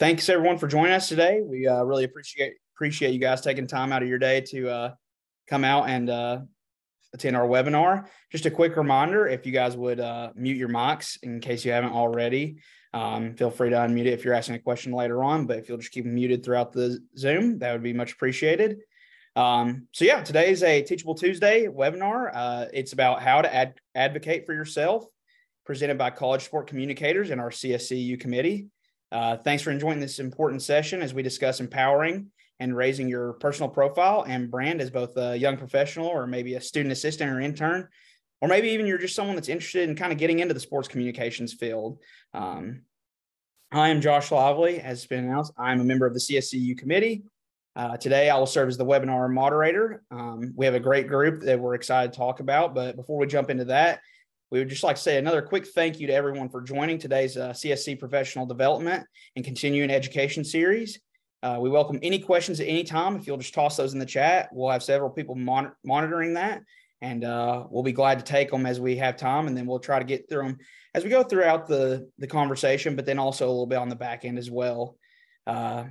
thanks everyone for joining us today. We uh, really appreciate appreciate you guys taking time out of your day to uh, come out and uh, attend our webinar. Just a quick reminder: if you guys would uh, mute your mics in case you haven't already, um, feel free to unmute it if you're asking a question later on. But if you'll just keep them muted throughout the Zoom, that would be much appreciated. Um, so yeah, today is a Teachable Tuesday webinar. Uh, it's about how to ad- advocate for yourself, presented by College Sport Communicators and our CSCU committee. Uh, thanks for enjoying this important session as we discuss empowering and raising your personal profile and brand as both a young professional or maybe a student assistant or intern, or maybe even you're just someone that's interested in kind of getting into the sports communications field. Um, I am Josh Lively, as has been announced. I'm a member of the CSCU committee. Uh, today, I will serve as the webinar moderator. Um, we have a great group that we're excited to talk about. But before we jump into that, we would just like to say another quick thank you to everyone for joining today's uh, CSC Professional Development and Continuing Education Series. Uh, we welcome any questions at any time. If you'll just toss those in the chat, we'll have several people mon- monitoring that, and uh, we'll be glad to take them as we have time, and then we'll try to get through them as we go throughout the the conversation, but then also a little bit on the back end as well. Uh,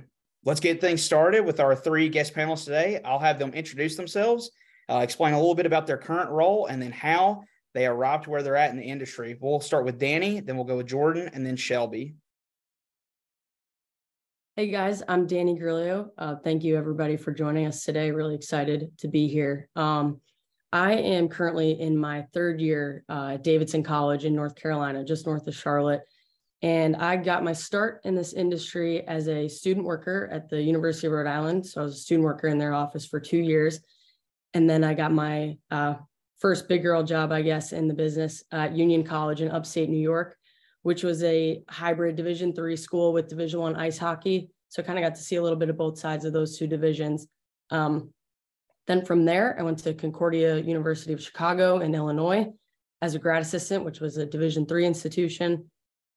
let's get things started with our three guest panelists today. I'll have them introduce themselves, uh, explain a little bit about their current role, and then how they arrived where they're at in the industry. We'll start with Dani, then we'll go with Jordan, and then Shelby. Hey guys, I'm Dani Gariglio. Uh, thank you everybody for joining us today. Really excited to be here. Um, I am currently in my third year uh, at Davidson College in North Carolina, just north of Charlotte. And I got my start in this industry as a student worker at the University of Rhode Island. So I was a student worker in their office for two years. And then I got my uh, first big girl job, I guess, in the business at Union College in upstate New York, which was a hybrid Division three school with Division one ice hockey. So I kind of got to see a little bit of both sides of those two divisions. Um, then from there, I went to Concordia University of Chicago in Illinois as a grad assistant, which was a Division three institution.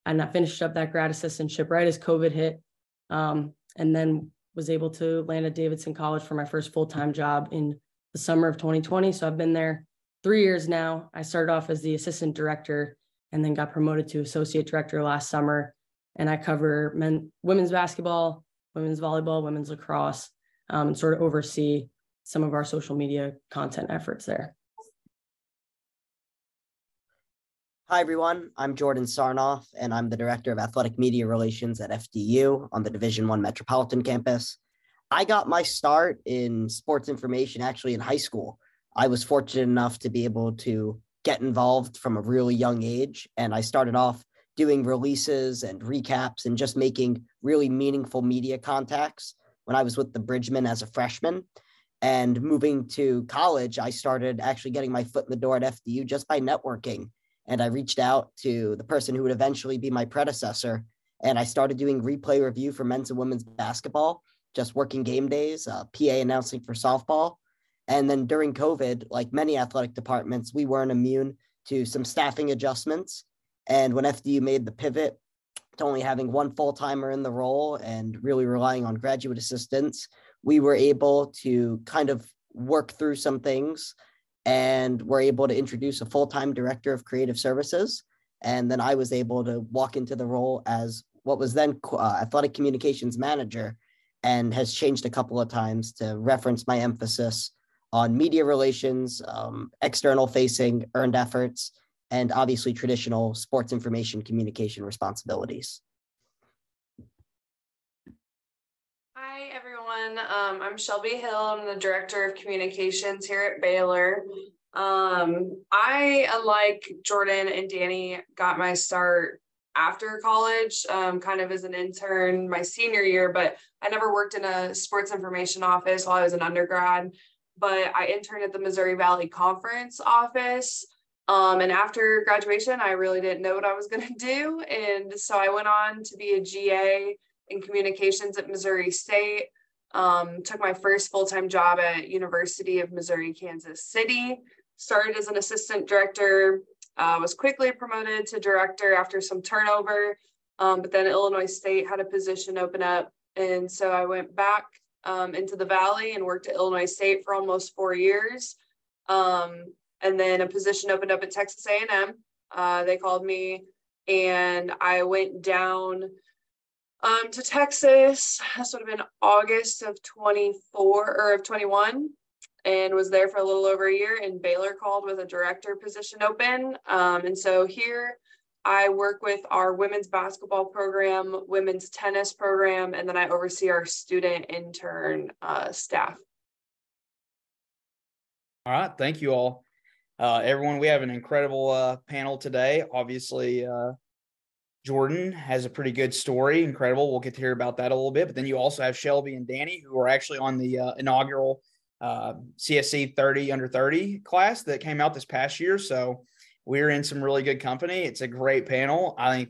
And I finished up that grad assistantship right as COVID hit, um, and then was able to land at Davidson College for my first full time job in the summer of 2020. So I've been there three years now. I started off as the assistant director and then got promoted to associate director last summer. And I cover men, women's basketball, women's volleyball, women's lacrosse, um, and sort of oversee some of our social media content efforts there. Hi, everyone. I'm Jordan Sarnoff, and I'm the Director of Athletic Media Relations at FDU on the Division One Metropolitan campus. I got my start in sports information actually in high school. I was fortunate enough to be able to get involved from a really young age, and I started off doing releases and recaps and just making really meaningful media contacts when I was with the Bridgman as a freshman. And moving to college, I started actually getting my foot in the door at FDU just by networking and I reached out to the person who would eventually be my predecessor. And I started doing replay review for men's and women's basketball, just working game days, uh, PA announcing for softball. And then during COVID, like many athletic departments, we weren't immune to some staffing adjustments. And when FDU made the pivot to only having one full timer in the role and really relying on graduate assistants, we were able to kind of work through some things and we're able to introduce a full-time director of creative services and then i was able to walk into the role as what was then uh, athletic communications manager and has changed a couple of times to reference my emphasis on media relations um, external facing earned efforts and obviously traditional sports information communication responsibilities Hi, everyone. Um, I'm Shelby Hild. I'm the Director of Communications here at Baylor. Um, I, unlike Jordan and Dani, got my start after college, um, kind of as an intern my senior year, but I never worked in a sports information office while I was an undergrad. But I interned at the Missouri Valley Conference office. Um, and after graduation, I really didn't know what I was going to do. And so I went on to be a GA in communications at Missouri State. Um, took my first full-time job at University of Missouri, Kansas City. Started as an assistant director, uh, was quickly promoted to director after some turnover. Um, but then Illinois State had a position open up. And so I went back um, into the Valley and worked at Illinois State for almost four years. Um, and then a position opened up at Texas A&M. Uh, they called me and I went down um, to Texas. This would have been August of 24 or of 21 and was there for a little over a year. And Baylor called with a director position open. Um, and so here I work with our women's basketball program, women's tennis program, and then I oversee our student intern uh, staff. All right. Thank you all. Uh, everyone, we have an incredible uh, panel today. Obviously, uh, Jordan has a pretty good story, incredible. We'll get to hear about that a little bit. But then you also have Shelby and Dani, who are actually on the uh, inaugural uh, CSC 30 under 30 class that came out this past year. So we're in some really good company. It's a great panel. I think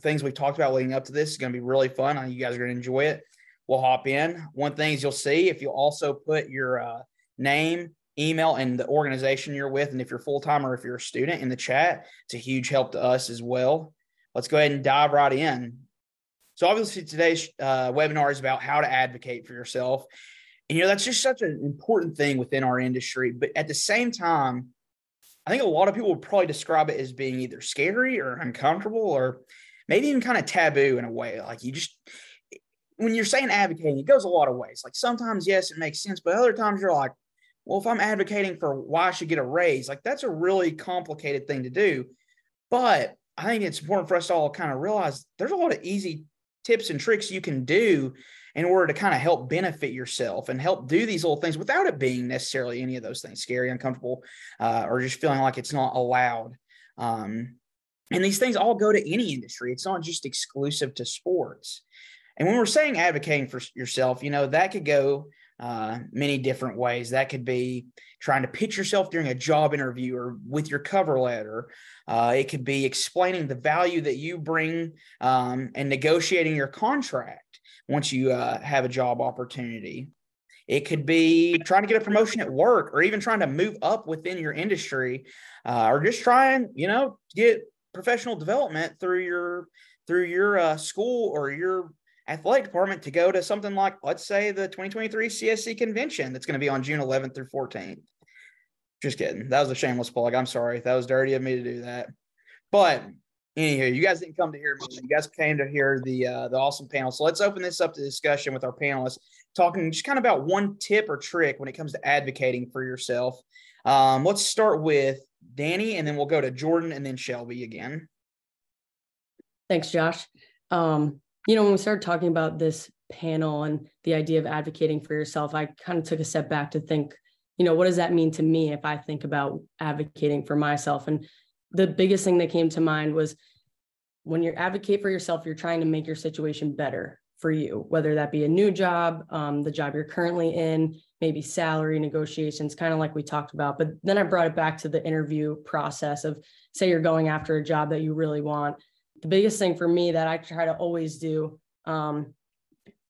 things we've talked about leading up to this is going to be really fun. I think you guys are going to enjoy it. We'll hop in. One thing is you'll see if you also put your uh, name, email, and the organization you're with, and if you're full time or if you're a student in the chat, it's a huge help to us as well let's go ahead and dive right in. So, obviously, today's uh, webinar is about how to advocate for yourself. And, you know, that's just such an important thing within our industry. But at the same time, I think a lot of people would probably describe it as being either scary or uncomfortable or maybe even kind of taboo in a way. Like, you just, when you're saying advocating, it goes a lot of ways. Like, sometimes, yes, it makes sense, but other times you're like, well, if I'm advocating for why I should get a raise, like, that's a really complicated thing to do. But I think it's important for us to all kind of realize there's a lot of easy tips and tricks you can do in order to kind of help benefit yourself and help do these little things without it being necessarily any of those things scary, uncomfortable, uh, or just feeling like it's not allowed. Um, and these things all go to any industry. It's not just exclusive to sports. And when we're saying advocating for yourself, you know, that could go uh, many different ways. That could be trying to pitch yourself during a job interview or with your cover letter. Uh, it could be explaining the value that you bring um, and negotiating your contract once you uh, have a job opportunity. It could be trying to get a promotion at work or even trying to move up within your industry uh, or just trying, you know, get professional development through your through your uh, school or your athletic department to go to something like, let's say, the 2023 CSC convention that's going to be on June 11th through 14th. Just kidding. That was a shameless plug. I'm sorry. That was dirty of me to do that. But anywho, you guys didn't come to hear me. You guys came to hear the uh, the awesome panel. So let's open this up to discussion with our panelists, talking just kind of about one tip or trick when it comes to advocating for yourself. Um, let's start with Dani, and then we'll go to Jordan, and then Shelby again. Thanks, Josh. Um, you know, when we started talking about this panel and the idea of advocating for yourself, I kind of took a step back to think, you know, what does that mean to me if I think about advocating for myself? And the biggest thing that came to mind was when you advocate for yourself, you're trying to make your situation better for you, whether that be a new job, um, the job you're currently in, maybe salary negotiations, kind of like we talked about. But then I brought it back to the interview process of say you're going after a job that you really want the biggest thing for me that I try to always do um,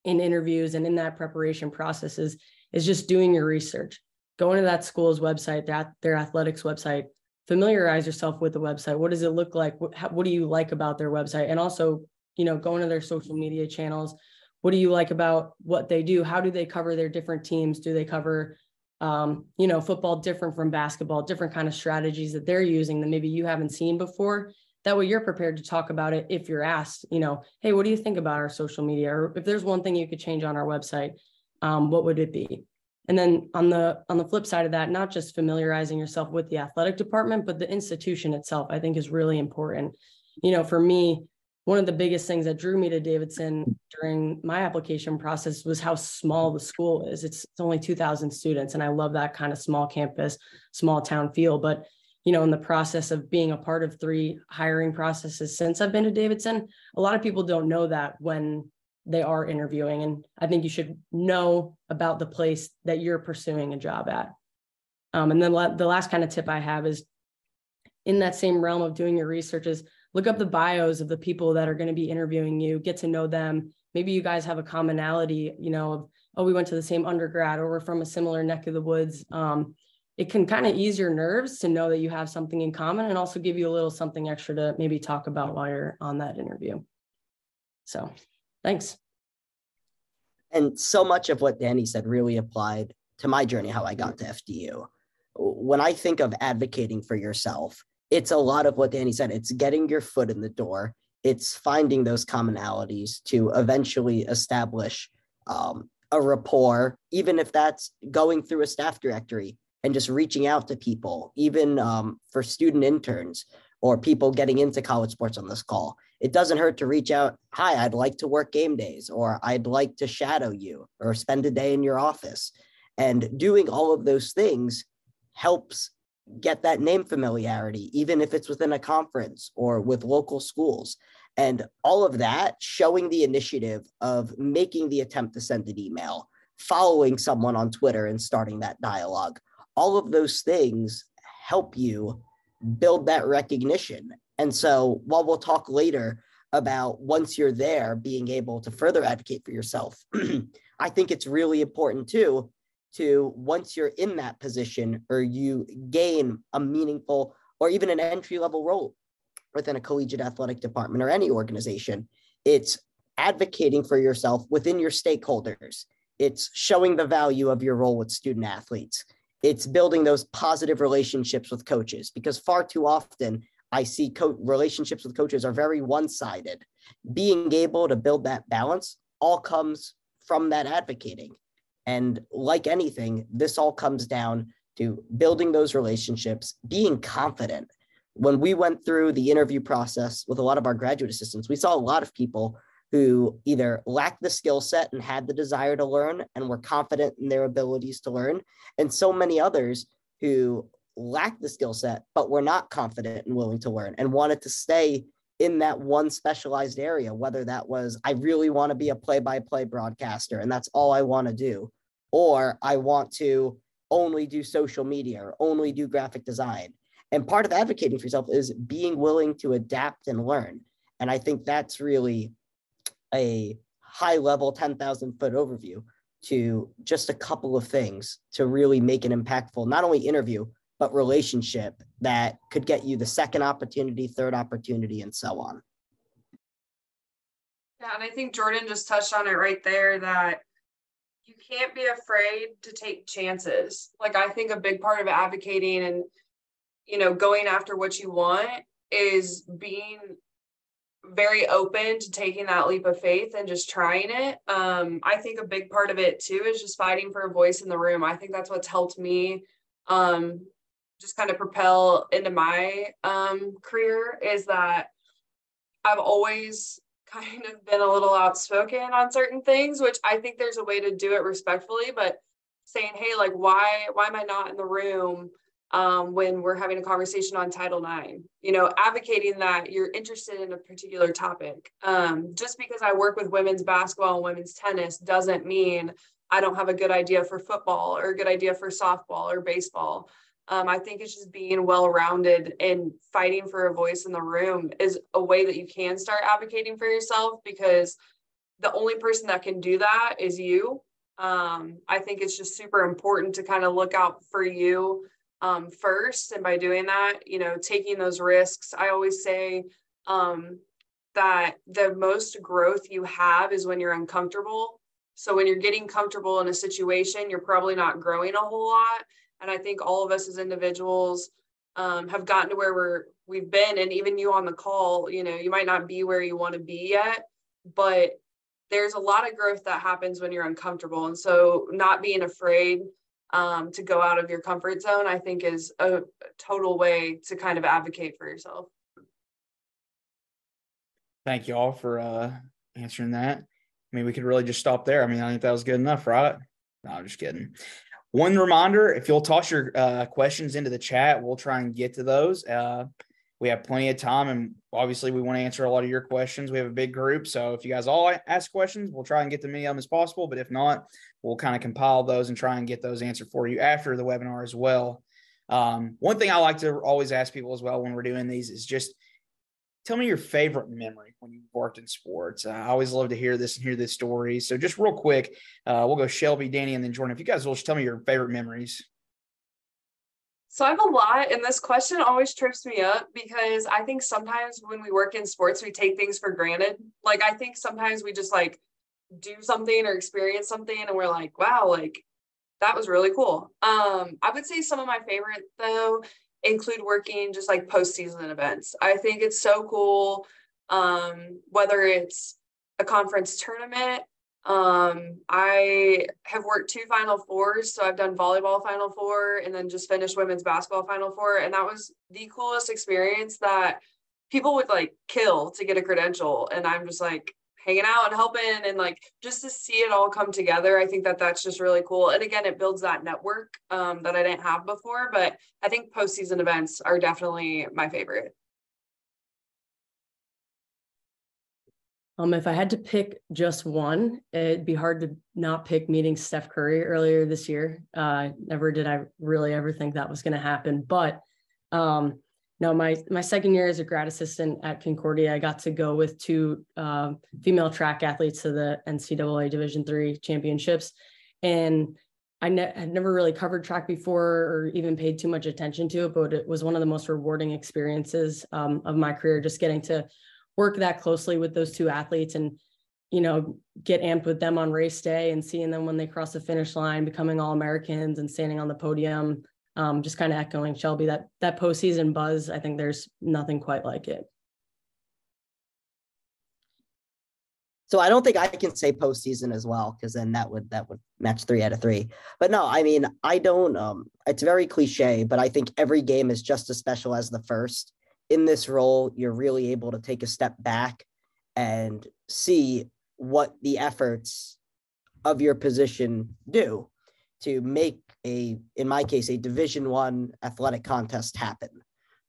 in interviews and in that preparation process is, is just doing your research. Going to that school's website, that their athletics website, familiarize yourself with the website. What does it look like? What, how, what do you like about their website? And also, you know, going to their social media channels. What do you like about what they do? How do they cover their different teams? Do they cover um, you know, football different from basketball, different kind of strategies that they're using that maybe you haven't seen before that way you're prepared to talk about it if you're asked you know hey what do you think about our social media or if there's one thing you could change on our website um, what would it be and then on the on the flip side of that not just familiarizing yourself with the athletic department but the institution itself i think is really important. You know for me one of the biggest things that drew me to davidson during my application process was how small the school is. It's, it's only 2000 students and i love that kind of small campus small town feel. But you know, in the process of being a part of three hiring processes since I've been to Davidson, a lot of people don't know that when they are interviewing. And I think you should know about the place that you're pursuing a job at. Um, and then la- the last kind of tip I have is in that same realm of doing your research is look up the bios of the people that are going to be interviewing you, get to know them. Maybe you guys have a commonality, you know, of, oh, we went to the same undergrad or we're from a similar neck of the woods. Um, it can kind of ease your nerves to know that you have something in common and also give you a little something extra to maybe talk about while you're on that interview. So thanks. And so much of what Dani said really applied to my journey, how I got to FDU. When I think of advocating for yourself, it's a lot of what Dani said. It's getting your foot in the door. it's finding those commonalities to eventually establish um, a rapport, even if that's going through a staff directory and just reaching out to people, even um, for student interns or people getting into college sports on this call. It doesn't hurt to reach out. Hi, I'd like to work game days, or I'd like to shadow you, or spend a day in your office. And doing all of those things helps get that name familiarity, even if it's within a conference or with local schools. And all of that showing the initiative of making the attempt to send an email, following someone on Twitter and starting that dialogue. All of those things help you build that recognition. And so while we'll talk later about once you're there, being able to further advocate for yourself, I think it's really important too to once you're in that position or you gain a meaningful or even an entry level role within a collegiate athletic department or any organization, it's advocating for yourself within your stakeholders. It's showing the value of your role with student athletes. It's building those positive relationships with coaches because far too often I see co- relationships with coaches are very one sided. Being able to build that balance all comes from that advocating. And like anything, this all comes down to building those relationships, being confident. When we went through the interview process with a lot of our graduate assistants, we saw a lot of people who either lacked the skill set and had the desire to learn and were confident in their abilities to learn, and so many others who lacked the skill set but were not confident and willing to learn and wanted to stay in that one specialized area, whether that was, I really want to be a play by play broadcaster and that's all I want to do, or I want to only do social media or only do graphic design. And part of advocating for yourself is being willing to adapt and learn. And I think that's really a high level 10,000 foot overview to just a couple of things to really make an impactful, not only interview, but relationship that could get you the second opportunity, third opportunity, and so on. Yeah, and I think Jordan just touched on it right there that you can't be afraid to take chances. Like I think a big part of advocating and you know going after what you want is being very open to taking that leap of faith and just trying it. Um, I think a big part of it too is just fighting for a voice in the room. I think that's what's helped me um, just kind of propel into my um, career is that I've always kind of been a little outspoken on certain things, which I think there's a way to do it respectfully, but saying, hey, like, why, why am I not in the room um, when we're having a conversation on Title IX? You know, advocating that you're interested in a particular topic. Um, just because I work with women's basketball and women's tennis doesn't mean I don't have a good idea for football or a good idea for softball or baseball. Um, I think it's just being well rounded and fighting for a voice in the room is a way that you can start advocating for yourself because the only person that can do that is you. Um, I think it's just super important to kind of look out for you um, first. And by doing that, you know, taking those risks, I always say um, that the most growth you have is when you're uncomfortable. So when you're getting comfortable in a situation, you're probably not growing a whole lot. And I think all of us as individuals um, have gotten to where we're we've been, and even you on the call, you know, you might not be where you want to be yet, but there's a lot of growth that happens when you're uncomfortable. And so not being afraid um, to go out of your comfort zone, I think is a, total way to kind of advocate for yourself. Thank you all for uh, answering that. I mean, we could really just stop there. I mean, I think that was good enough, right? No, I'm just kidding. One reminder if you'll toss your uh, questions into the chat, we'll try and get to those. Uh, we have plenty of time, and obviously, we want to answer a lot of your questions. We have a big group. So if you guys all ask questions, we'll try and get to many of them as possible. But if not, we'll kind of compile those and try and get those answered for you after the webinar as well. Um, one thing I like to always ask people as well when we're doing these is just tell me your favorite memory when you worked in sports. Uh, I always love to hear this and hear this story. So just real quick, uh, we'll go Shelby, Danny, and then Jordan. If you guys will just tell me your favorite memories. So I have a lot, and this question always trips me up because I think sometimes when we work in sports, we take things for granted. Like I think sometimes we just like do something or experience something, and we're like, wow, like that was really cool. Um, I would say some of my favorite though include working just like postseason events. I think it's so cool um, whether it's a conference tournament. Um, I have worked two Final Fours, so I've done volleyball Final Four and then just finished women's basketball Final Four, and that was the coolest experience that people would like kill to get a credential, and I'm just like hanging out and helping and like just to see it all come together i think that that's just really cool and again it builds that network um, that i didn't have before but i think postseason events are definitely my favorite Um, if I had to pick just one, it'd be hard to not pick meeting Steph Curry earlier this year. Uh, never did I really ever think that was going to happen. But um, no, my my second year as a grad assistant at Concordia, I got to go with two uh, female track athletes to the NCAA Division three championships, and I ne- had never really covered track before or even paid too much attention to it, but it was one of the most rewarding experiences um, of my career, just getting to work that closely with those two athletes and you know get amped with them on race day and seeing them when they cross the finish line becoming all americans and standing on the podium um, just kind of echoing shelby that that postseason buzz i think there's nothing quite like it. So i don't think i can say postseason as well because then that would that would match three out of three. But no i mean i don't um it's very cliche but i think every game is just as special as the first in this role, you're really able to take a step back and see what the efforts of your position do to make a in my case a division one athletic contest happen.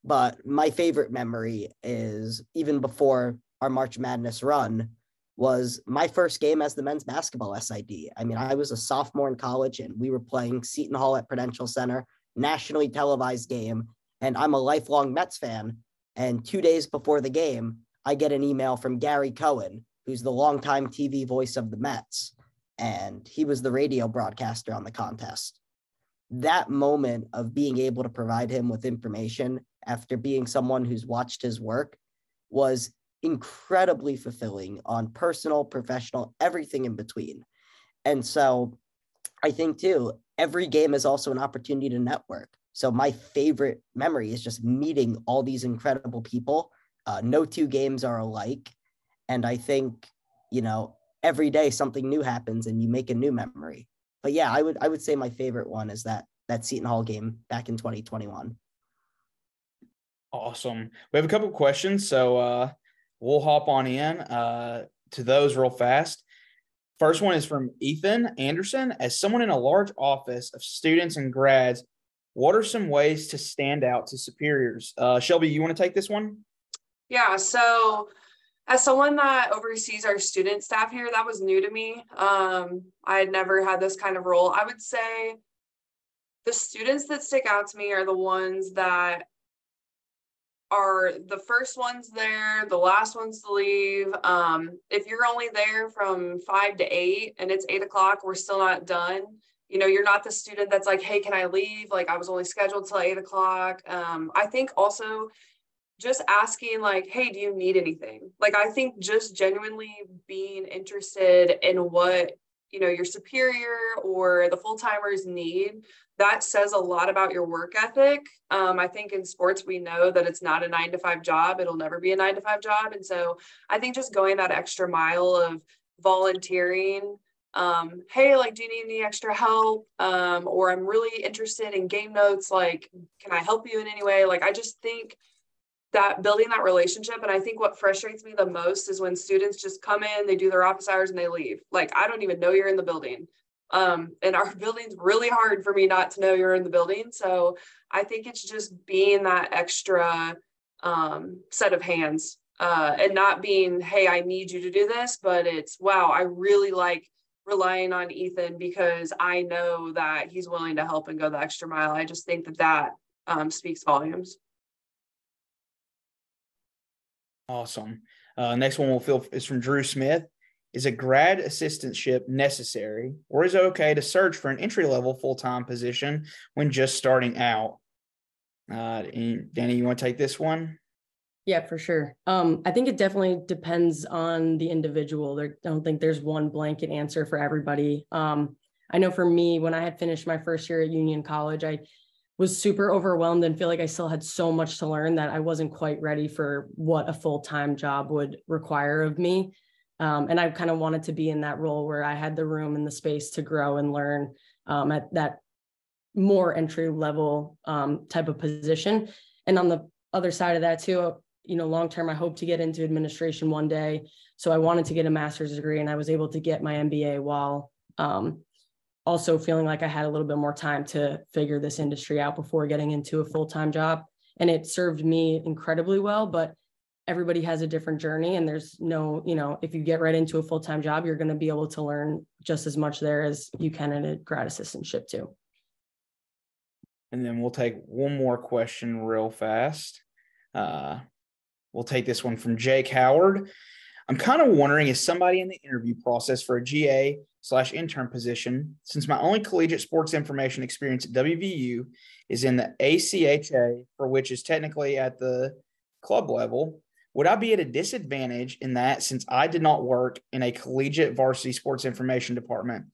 But my favorite memory is even before our march madness run was my first game as the men's basketball sid i mean i was a sophomore in college and we were playing seton hall at prudential center nationally televised game and i'm a lifelong mets fan and two days before the game, I get an email from Gary Cohen, who's the longtime TV voice of the Mets. And he was the radio broadcaster on the contest. That moment of being able to provide him with information after being someone who's watched his work was incredibly fulfilling on personal, professional, everything in between. And so I think too, every game is also an opportunity to network. So my favorite memory is just meeting all these incredible people. Uh, no two games are alike, and I think you know every day something new happens and you make a new memory. But yeah, I would I would say my favorite one is that that Seton Hall game back in 2021. Awesome. We have a couple questions, so uh, we'll hop on in uh, to those real fast. First one is from Ethan Anderson. As someone in a large office of students and grads, what are some ways to stand out to superiors? Uh, Shelby, you want to take this one? Yeah. So, as someone that oversees our student staff here, that was new to me. Um, I had never had this kind of role. I would say the students that stick out to me are the ones that are the first ones there, the last ones to leave. Um, if you're only there from five to eight and it's eight o'clock, we're still not done you know you're not the student that's like hey can i leave? Like i was only scheduled till eight o'clock. Um, i think also just asking like hey do you need anything? Like i think just genuinely being interested in what you know your superior or the full timers need that says a lot about your work ethic. Um, i think in sports we know that it's not a nine to five job. It'll never be a nine to five job. And so i think just going that extra mile of volunteering um, hey, like, do you need any extra help? Um, or I'm really interested in game notes. Like, can I help you in any way? Like, I just think that building that relationship. And I think what frustrates me the most is when students just come in, they do their office hours and they leave. Like, I don't even know you're in the building. Um, and our building's really hard for me not to know you're in the building. So I think it's just being that extra um, set of hands uh, and not being, hey, I need you to do this, but it's, wow, I really like relying on Ethan because I know that he's willing to help and go the extra mile. I just think that that um, speaks volumes. Awesome. Uh, next one we'll feel is from Drew Smith. Is a grad assistantship necessary, or is it okay to search for an entry level full time position when just starting out? Uh, Dani, you want to take this one? Yeah, for sure. Um, I think it definitely depends on the individual. There, I don't think there's one blanket answer for everybody. Um, I know for me, when I had finished my first year at Union College, I was super overwhelmed and feel like I still had so much to learn that I wasn't quite ready for what a full time job would require of me. Um, and I kind of wanted to be in that role where I had the room and the space to grow and learn um, at that more entry level um, type of position. And on the other side of that too, you know, long term, I hope to get into administration one day. So I wanted to get a master's degree, and I was able to get my MBA while um, also feeling like I had a little bit more time to figure this industry out before getting into a full time job. And it served me incredibly well, but everybody has a different journey and there's no you know if you get right into a full-time job you're going to be able to learn just as much there as you can in a grad assistantship too and then we'll take one more question real fast uh, we'll take this one from jake howard i'm kind of wondering is somebody in the interview process for a ga slash intern position since my only collegiate sports information experience at wvu is in the acha for which is technically at the club level would I be at a disadvantage in that since I did not work in a collegiate varsity sports information department?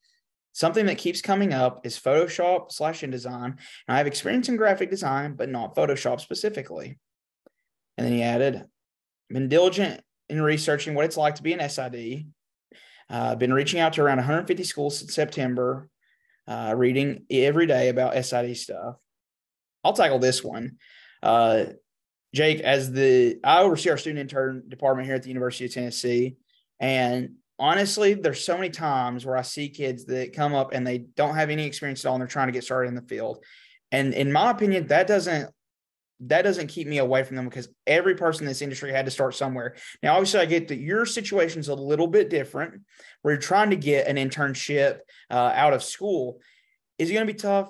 Something that keeps coming up is Photoshop slash InDesign. And I have experience in graphic design, but not Photoshop specifically. And then he added, been diligent in researching what it's like to be an SID. Uh, been reaching out to around 150 schools since September, uh, reading every day about SID stuff. I'll tackle this one. Uh, Jake, as the I oversee our student intern department here at the University of Tennessee, and honestly, there's so many times where I see kids that come up and they don't have any experience at all, and they're trying to get started in the field. And in my opinion, that doesn't that doesn't keep me away from them because every person in this industry had to start somewhere. Now, obviously, I get that your situation's a little bit different, where you're trying to get an internship uh, out of school. Is it going to be tough?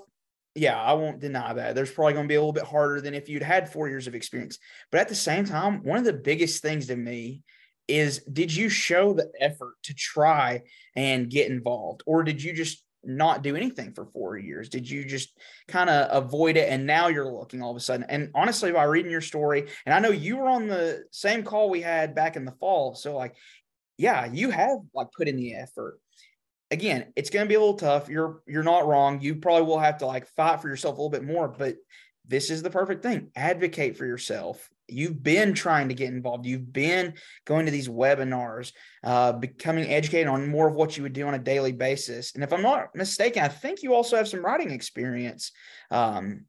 yeah, I won't deny that. There's probably going to be a little bit harder than if you'd had four years of experience. But at the same time, one of the biggest things to me is did you show the effort to try and get involved? Or did you just not do anything for four years? Did you just kind of avoid it? And now you're looking all of a sudden. And honestly, by reading your story, and I know you were on the same call we had back in the fall. So, like, yeah, you have like put in the effort again, it's going to be a little tough. You're you're not wrong. You probably will have to like fight for yourself a little bit more, but this is the perfect thing. Advocate for yourself. You've been trying to get involved. You've been going to these webinars, uh, becoming educated on more of what you would do on a daily basis. And if I'm not mistaken, I think you also have some writing experience um,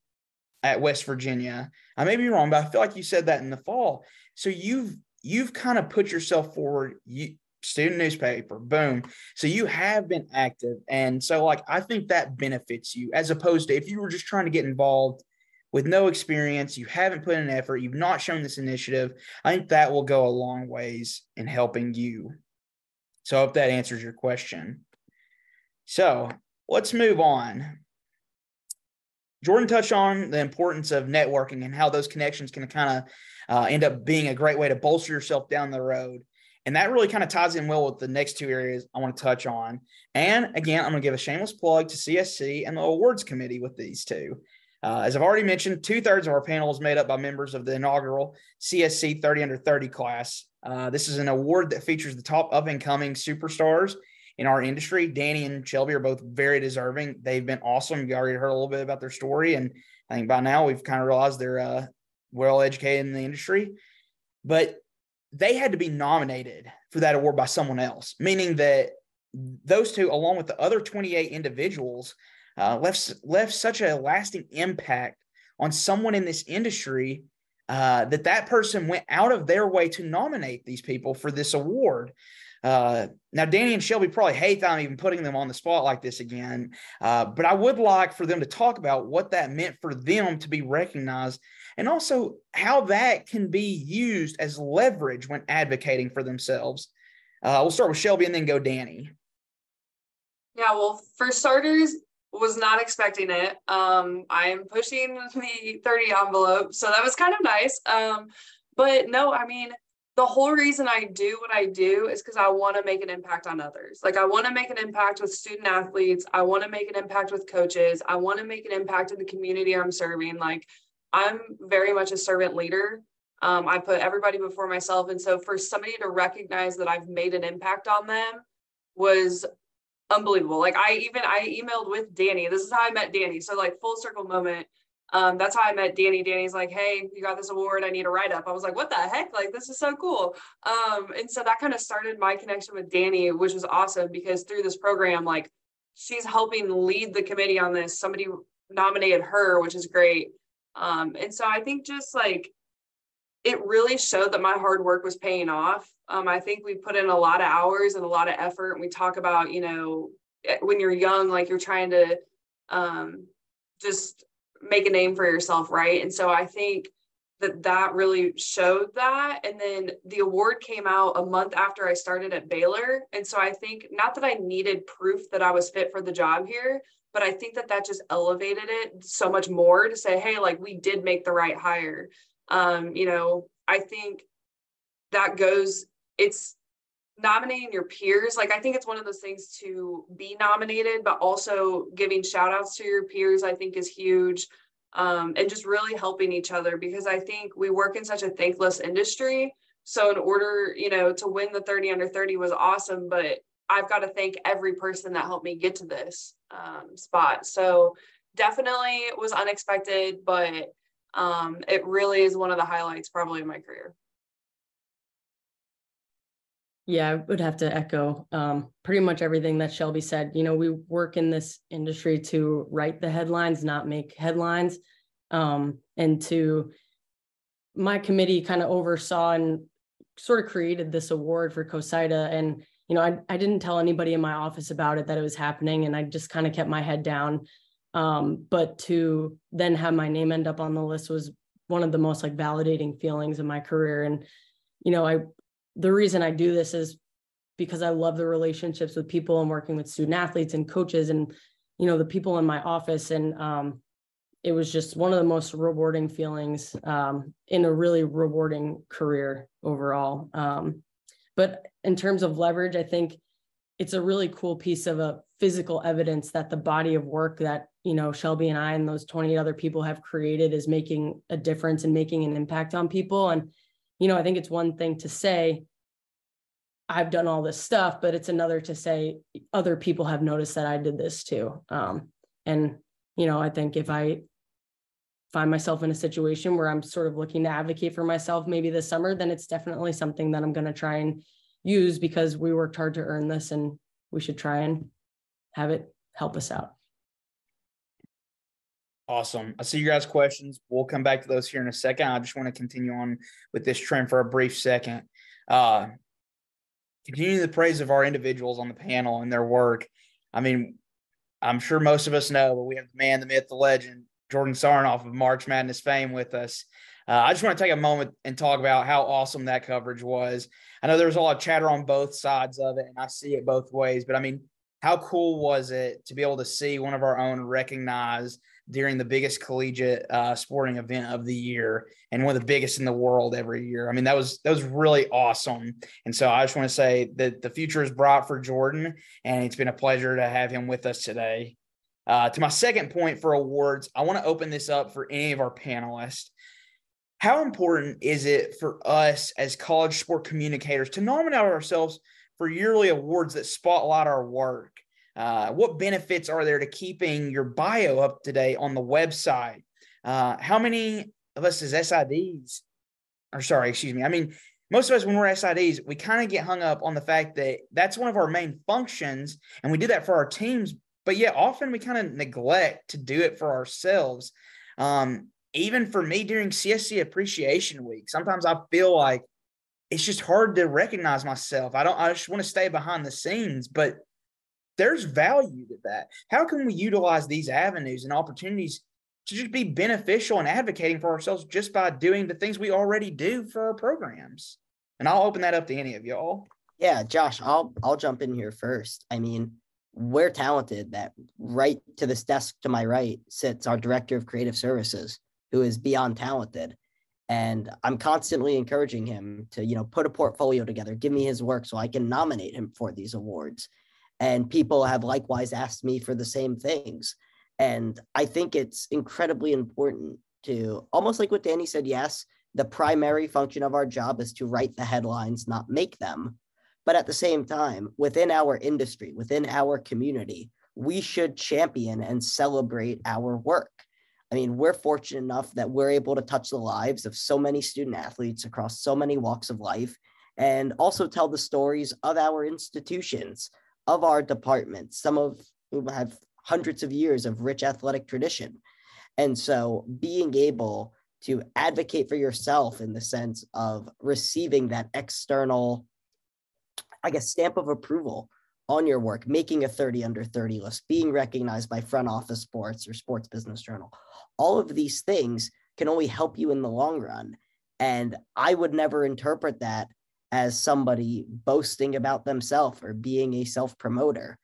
at West Virginia. I may be wrong, but I feel like you said that in the fall. So you've you've kind of put yourself forward. You student newspaper, boom. So you have been active. And so, like, I think that benefits you as opposed to if you were just trying to get involved with no experience, you haven't put in effort, you've not shown this initiative. I think that will go a long ways in helping you. So, I hope that answers your question. So, let's move on. Jordan touched on the importance of networking and how those connections can kind of uh, end up being a great way to bolster yourself down the road. And that really kind of ties in well with the next two areas I want to touch on. And again, I'm going to give a shameless plug to CSC and the awards committee with these two. Uh, as I've already mentioned, two thirds of our panel is made up by members of the inaugural CSC 30 under 30 class. Uh, this is an award that features the top up and coming superstars in our industry. Dani and Shelby are both very deserving. They've been awesome. You already heard a little bit about their story, and I think by now we've kind of realized they're uh, well educated in the industry. But they had to be nominated for that award by someone else, meaning that those two, along with the other 28 individuals, uh, left left such a lasting impact on someone in this industry uh, that that person went out of their way to nominate these people for this award. Uh, now, Dani and Shelby probably hate that I'm even putting them on the spot like this again, uh, but I would like for them to talk about what that meant for them to be recognized and also how that can be used as leverage when advocating for themselves. Uh, we'll start with Shelby and then go Dani. Yeah, well, for starters, was not expecting it. Um, I am pushing the 30 envelope, so that was kind of nice. Um, but no, I mean, the whole reason I do what I do is because I want to make an impact on others. Like I want to make an impact with student athletes. I want to make an impact with coaches. I want to make an impact in the community I'm serving. Like I'm very much a servant leader. Um, I put everybody before myself. And so for somebody to recognize that I've made an impact on them was unbelievable. Like I even I emailed with Dani. This is how I met Dani. So like full circle moment. um, that's how I met Dani. Dani's like, hey, you got this award. I need a write up. I was like, what the heck? Like, this is so cool. Um, and so that kind of started my connection with Dani, which was awesome because through this program, like, she's helping lead the committee on this. Somebody nominated her, which is great. Um, and so I think just like it really showed that my hard work was paying off. Um, I think we put in a lot of hours and a lot of effort. And we talk about, you know, eh, when you're young, like you're trying to um, just make a name for yourself, right? And so I think that that really showed that. And then the award came out a month after I started at Baylor. And so I think not that I needed proof that I was fit for the job here, but I think that that just elevated it so much more to say, hey, like we did make the right hire. Um, you know, I think that goes, it's nominating your peers. Like I think it's one of those things to be nominated, but also giving shout outs to your peers, I think is huge um, and just really helping each other because I think we work in such a thankless industry. So in order, you know, to win the 30 under 30 was awesome, but I've got to thank every person that helped me get to this um, spot. So definitely it was unexpected, but um, it really is one of the highlights probably in my career. Yeah, I would have to echo um, pretty much everything that Shelby said. You know, we work in this industry to write the headlines, not make headlines. Um, and to my committee kind of oversaw and sort of created this award for COSIDA. And, you know, I, I didn't tell anybody in my office about it that it was happening. And I just kind of kept my head down. Um, but to then have my name end up on the list was one of the most like validating feelings in my career. And, you know, I the reason I do this is because I love the relationships with people and working with student athletes and coaches and you know the people in my office and um, it was just one of the most rewarding feelings um, in a really rewarding career overall. Um, but in terms of leverage, I think it's a really cool piece of a physical evidence that the body of work that you know Shelby and I and those 20 other people have created is making a difference and making an impact on people and you know, I think it's one thing to say, I've done all this stuff, but it's another to say other people have noticed that I did this too. Um, and, you know, I think if I find myself in a situation where I'm sort of looking to advocate for myself maybe this summer, then it's definitely something that I'm going to try and use because we worked hard to earn this and we should try and have it help us out. Awesome. I see you guys' questions. We'll come back to those here in a second. I just want to continue on with this trend for a brief second. Uh, continuing the praise of our individuals on the panel and their work. I mean, I'm sure most of us know, but we have the man, the myth, the legend, Jordan Sarnoff of March Madness fame with us. Uh, I just want to take a moment and talk about how awesome that coverage was. I know there was a lot of chatter on both sides of it, and I see it both ways, but I mean, how cool was it to be able to see one of our own recognize during the biggest collegiate uh, sporting event of the year and one of the biggest in the world every year. I mean, that was that was really awesome. And so I just want to say that the future is bright for Jordan, and it's been a pleasure to have him with us today. Uh, to my second point for awards, I want to open this up for any of our panelists. How important is it for us as college sport communicators to nominate ourselves for yearly awards that spotlight our work? Uh, what benefits are there to keeping your bio up to date on the website? Uh, how many of us as SIDs, or sorry, excuse me, I mean, most of us when we're SIDs, we kind of get hung up on the fact that that's one of our main functions, and we do that for our teams. But yet, often we kind of neglect to do it for ourselves. Um, even for me during CSC Appreciation Week, sometimes I feel like it's just hard to recognize myself. I don't. I just want to stay behind the scenes, but there's value to that. How can we utilize these avenues and opportunities to just be beneficial and advocating for ourselves just by doing the things we already do for our programs? And I'll open that up to any of y'all. Yeah, Josh, I'll I'll jump in here first. I mean, we're talented that right to this desk to my right sits our director of creative services who is beyond talented and i'm constantly encouraging him to you know put a portfolio together give me his work so i can nominate him for these awards and people have likewise asked me for the same things. And I think it's incredibly important to almost like what Dani said, yes, the primary function of our job is to write the headlines, not make them. But at the same time, within our industry, within our community, we should champion and celebrate our work. I mean, we're fortunate enough that we're able to touch the lives of so many student athletes across so many walks of life and also tell the stories of our institutions, of our departments, some of whom have hundreds of years of rich athletic tradition. And so being able to advocate for yourself in the sense of receiving that external, I guess, stamp of approval on your work, making a 30 under 30 list, being recognized by Front Office Sports or Sports Business Journal. All of these things can only help you in the long run. And I would never interpret that as somebody boasting about themselves or being a self promoter.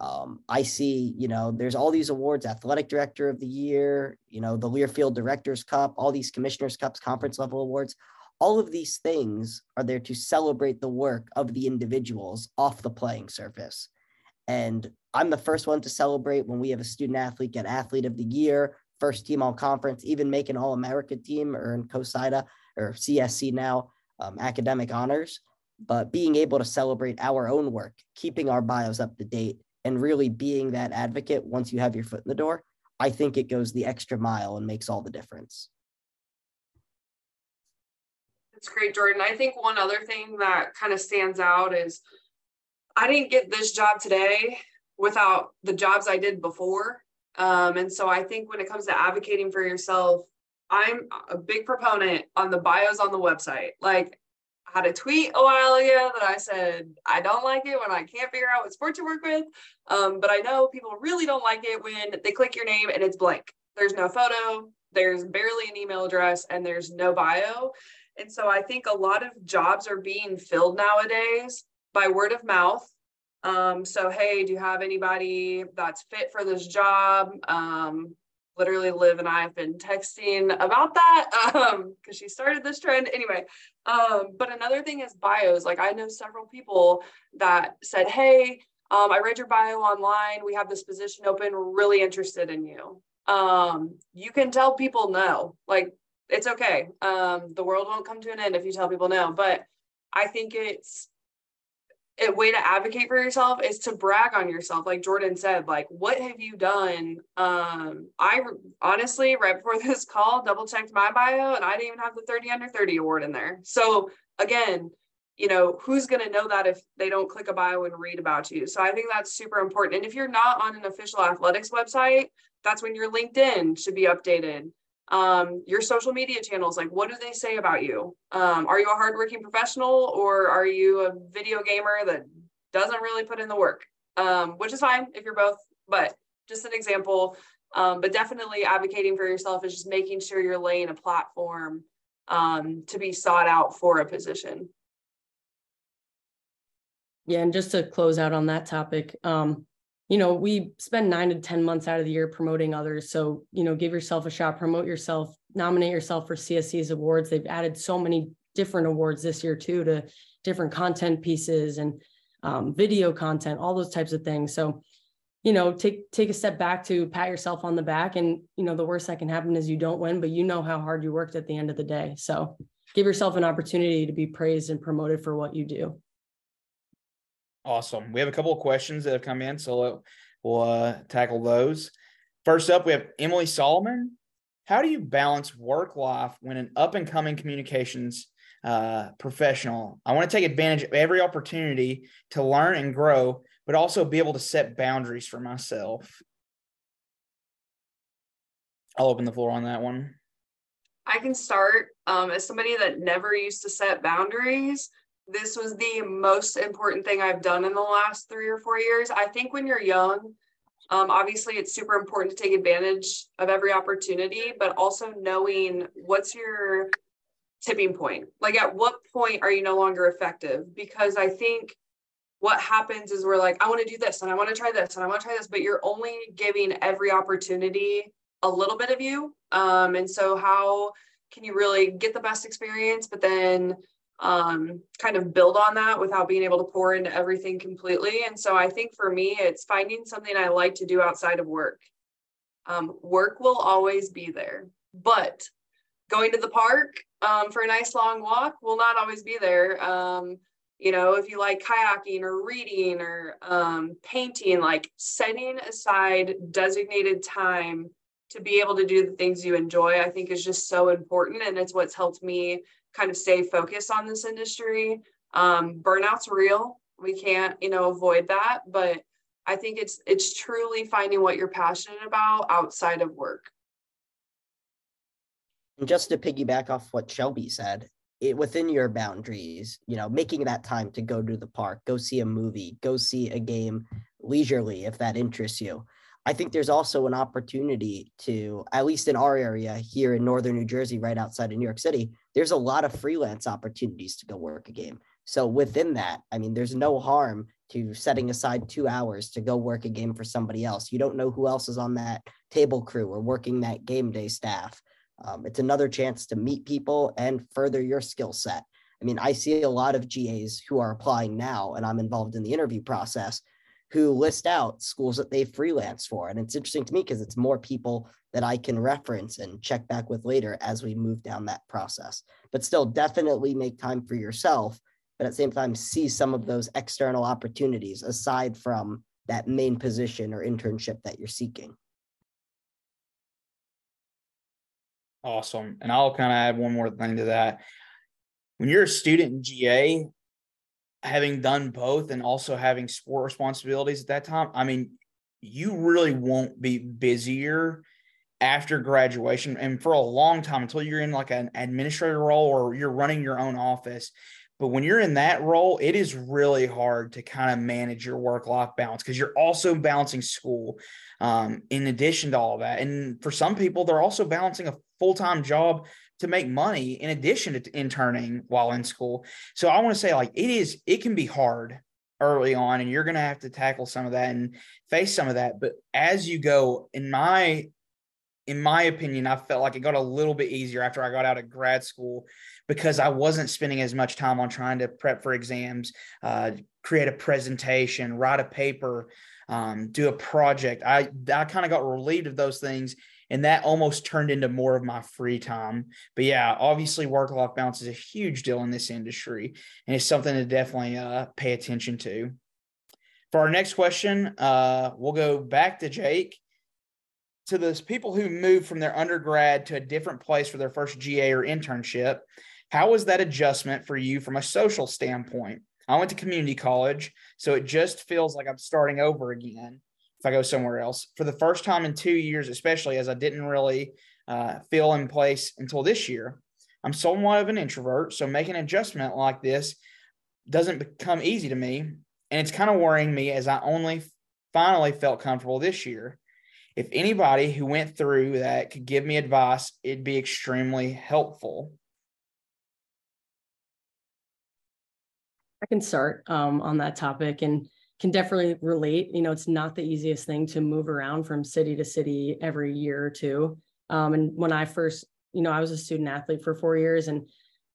Um, I see, you know, there's all these awards, athletic director of the year, you know, the Learfield Directors Cup, all these commissioners cups, conference level awards. All of these things are there to celebrate the work of the individuals off the playing surface. And I'm the first one to celebrate when we have a student athlete get athlete of the year, first team all conference, even make an all America team or in COSIDA or CSC now, um, academic honors. But being able to celebrate our own work, keeping our bios up to date, and really being that advocate once you have your foot in the door, I think it goes the extra mile and makes all the difference. That's great, Jordan. I think one other thing that kind of stands out is I didn't get this job today without the jobs I did before. Um, and so I think when it comes to advocating for yourself, I'm a big proponent on the bios on the website. Like I had a tweet a while ago that I said I don't like it when I can't figure out what sport to work with. Um, but I know people really don't like it when they click your name and it's blank. There's no photo, there's barely an email address, and there's no bio. And so I think a lot of jobs are being filled nowadays by word of mouth. Um, so hey, do you have anybody that's fit for this job? Um, literally Liv and I have been texting about that um because she started this trend anyway. Um, but another thing is bios. Like I know several people that said, "Hey, um, I read your bio online. We have this position open. We're really interested in you." Um, you can tell people no. Like it's okay. Um, the world won't come to an end if you tell people no. But I think it's a way to advocate for yourself is to brag on yourself. Like jordan said like what have you done? Um i honestly right before this call double checked my bio and i didn't even have the 30 under 30 award in there. So again you know who's going to know that if they don't click a bio and read about you? So i think that's super important. And if you're not on an official athletics website that's when your linkedin should be updated um, your social media channels like what do they say about you? Um, are you a hardworking professional or are you a video gamer that doesn't really put in the work? Um, which is fine if you're both but just an example. Um, but definitely advocating for yourself is just making sure you're laying a platform um, to be sought out for a position. Yeah and just to close out on that topic um, you know, we spend nine to 10 months out of the year promoting others. So, you know, give yourself a shot, promote yourself, nominate yourself for CSC's awards. They've added so many different awards this year too, to different content pieces and um, video content, all those types of things. So, you know, take take a step back to pat yourself on the back. And, you know, the worst that can happen is you don't win, but you know how hard you worked at the end of the day. So give yourself an opportunity to be praised and promoted for what you do. Awesome. We have a couple of questions that have come in, so we'll uh, tackle those. First up, we have Emily Solomon. How do you balance work life when an up and coming communications uh, professional? I want to take advantage of every opportunity to learn and grow, but also be able to set boundaries for myself. I'll open the floor on that one. I can start um, as somebody that never used to set boundaries this was the most important thing I've done in the last three or four years. I think when you're young, um, obviously it's super important to take advantage of every opportunity, but also knowing what's your tipping point. Like, at what point are you no longer effective? Because I think what happens is we're like, I want to do this and I want to try this and I want to try this, but you're only giving every opportunity a little bit of you. Um, and so, how can you really get the best experience, but then um, kind of build on that without being able to pour into everything completely. And so I think for me, it's finding something I like to do outside of work. Um, work will always be there, but going to the park um, for a nice long walk will not always be there. Um, you know, if you like kayaking or reading or um, painting, like setting aside designated time to be able to do the things you enjoy, I think is just so important. And it's what's helped me kind of stay focused on this industry. Um, burnout's real. We can't, you know, avoid that. But I think it's it's truly finding what you're passionate about outside of work. And just to piggyback off what Shelby said, it within your boundaries, you know, making that time to go to the park, go see a movie, go see a game leisurely if that interests you. I think there's also an opportunity to, at least in our area here in northern New Jersey, right outside of New York City, there's a lot of freelance opportunities to go work a game. So within that, I mean, there's no harm to setting aside two hours to go work a game for somebody else. You don't know who else is on that table crew or working that game day staff. Um, it's another chance to meet people and further your skill set. I mean, I see a lot of GAs who are applying now, and I'm involved in the interview process, who list out schools that they freelance for. And it's interesting to me because it's more people that I can reference and check back with later as we move down that process. But still, definitely make time for yourself, but at the same time, see some of those external opportunities aside from that main position or internship that you're seeking. Awesome. And I'll kind of add one more thing to that. When you're a student in GA, having done both and also having sport responsibilities at that time, I mean, you really won't be busier after graduation and for a long time until you're in like an administrator role or you're running your own office. But when you're in that role, it is really hard to kind of manage your work life balance because you're also balancing school um, in addition to all that. And for some people, they're also balancing a full time job to make money in addition to interning while in school. So I want to say, like, it is, it can be hard early on, and you're going to have to tackle some of that and face some of that. But as you go, in my in my opinion, I felt like it got a little bit easier after I got out of grad school because I wasn't spending as much time on trying to prep for exams, uh, create a presentation, write a paper, um, do a project. I I kind of got relieved of those things, and that almost turned into more of my free time. But yeah, obviously, work life balance is a huge deal in this industry, and it's something to definitely uh, pay attention to. For our next question, uh, we'll go back to Jake. To those people who moved from their undergrad to a different place for their first GA or internship, how was that adjustment for you from a social standpoint? I went to community college, so it just feels like I'm starting over again if I go somewhere else. For the first time in two years, especially as I didn't really uh, feel in place until this year. I'm somewhat of an introvert, so making an adjustment like this doesn't become easy to me. And it's kind of worrying me as I only finally felt comfortable this year. If anybody who went through that could give me advice, it'd be extremely helpful. I can start um, on that topic and can definitely relate. You know, it's not the easiest thing to move around from city to city every year or two. Um, and when I first, you know, I was a student athlete for four years, and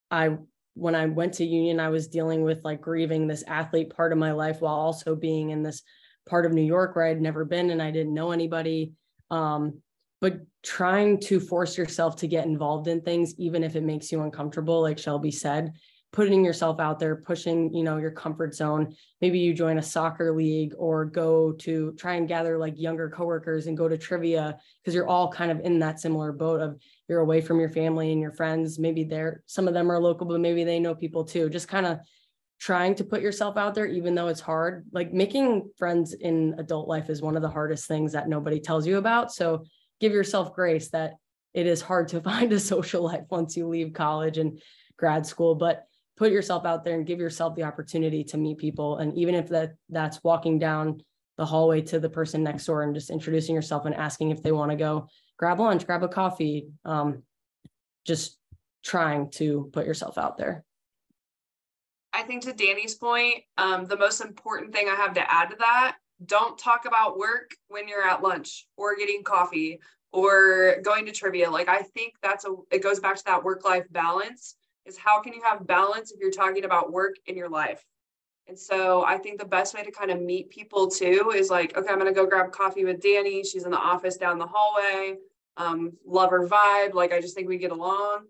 I when I went to Union, I was dealing with like grieving this athlete part of my life while also being in this part of New York where I'd never been and I didn't know anybody. Um, but trying to force yourself to get involved in things, even if it makes you uncomfortable, like Shelby said, putting yourself out there, pushing, you know, your comfort zone. Maybe you join a soccer league or go to try and gather like younger coworkers and go to trivia because you're all kind of in that similar boat of you're away from your family and your friends. Maybe they're some of them are local, but maybe they know people too. Just kind of trying to put yourself out there, even though it's hard. Like making friends in adult life is one of the hardest things that nobody tells you about. So give yourself grace that it is hard to find a social life once you leave college and grad school. But put yourself out there and give yourself the opportunity to meet people. And even if that that's walking down the hallway to the person next door and just introducing yourself and asking if they want to go grab lunch grab a coffee um, just trying to put yourself out there. I think to Dani's point um, the most important thing i have to add to that don't talk about work when you're at lunch or getting coffee or going to trivia. Like i think that's a it goes back to that work life balance is how can you have balance if you're talking about work in your life? And so I think the best way to kind of meet people too is like, okay, I'm going to go grab coffee with Dani. She's in the office down the hallway. Um, love her vibe. Like, I just think we get along.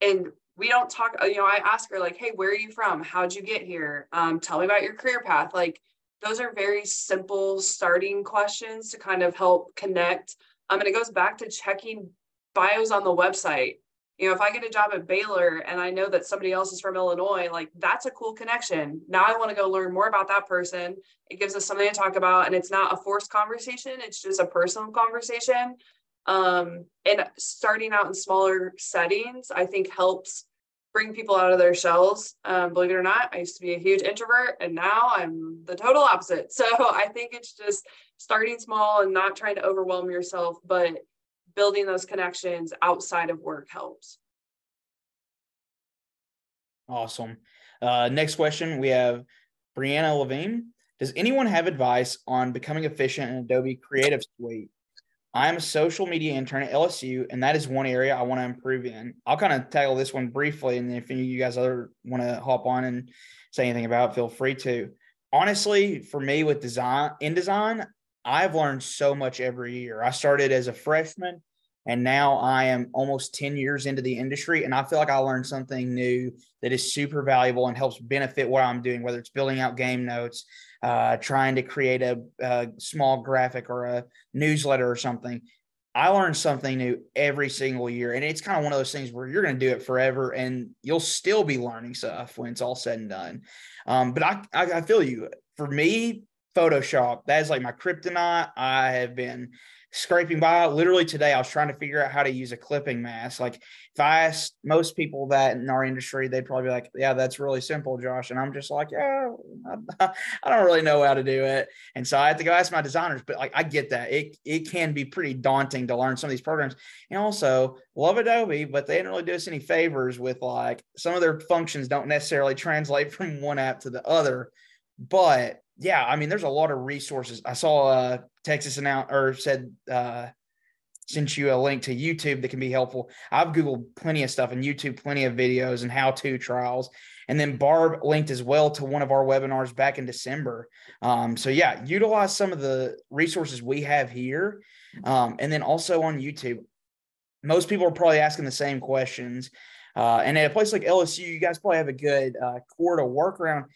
And we don't talk, you know, I ask her, like, hey, where are you from? How'd you get here? Um, tell me about your career path. Like, those are very simple starting questions to kind of help connect Um, and it goes back to checking bios on the website. You know, if I get a job at Baylor and I know that somebody else is from Illinois, like that's a cool connection. Now I want to go learn more about that person. It gives us something to talk about, and it's not a forced conversation, it's just a personal conversation. Um, and starting out in smaller settings, I think helps bring people out of their shells. Um, believe it or not, I used to be a huge introvert and now I'm the total opposite. So I think it's just starting small and not trying to overwhelm yourself, but building those connections outside of work helps. Awesome. Uh, next question we have Brianna Levine. Does anyone have advice on becoming efficient in Adobe Creative Suite? I'm a social media intern at LSU, and that is one area I want to improve in. I'll kind of tackle this one briefly, and if any of you guys other want to hop on and say anything about it, feel free to. Honestly, for me with design InDesign, I've learned so much every year. I started as a freshman, and now I am almost 10 years into the industry, and I feel like I learned something new that is super valuable and helps benefit what I'm doing, whether it's building out game notes, uh, trying to create a, a small graphic or a newsletter or something. I learn something new every single year. And it's kind of one of those things where you're going to do it forever and you'll still be learning stuff when it's all said and done. Um, but I, I, I feel you. For me, Photoshop, that is like my kryptonite. I have been scraping by. Literally today, I was trying to figure out how to use a clipping mask. Like if I asked most people that in our industry, they'd probably be like, "Yeah, that's really simple, Josh." And I'm just like, "Yeah, I, don't really know how to do it." And so I had to go ask my designers. But like, I get that it it can be pretty daunting to learn some of these programs. And also, love Adobe, but they didn't really do us any favors with like some of their functions don't necessarily translate from one app to the other. But yeah, I mean, there's a lot of resources. I saw uh, Texas announced or said uh, sent you a link to YouTube that can be helpful. I've Googled plenty of stuff and YouTube, plenty of videos and how to trials. And then Barb linked as well to one of our webinars back in December. Um, so, yeah, utilize some of the resources we have here. Um, and then also on YouTube. Most people are probably asking the same questions. Uh, and at a place like LSU, you guys probably have a good uh, core to work around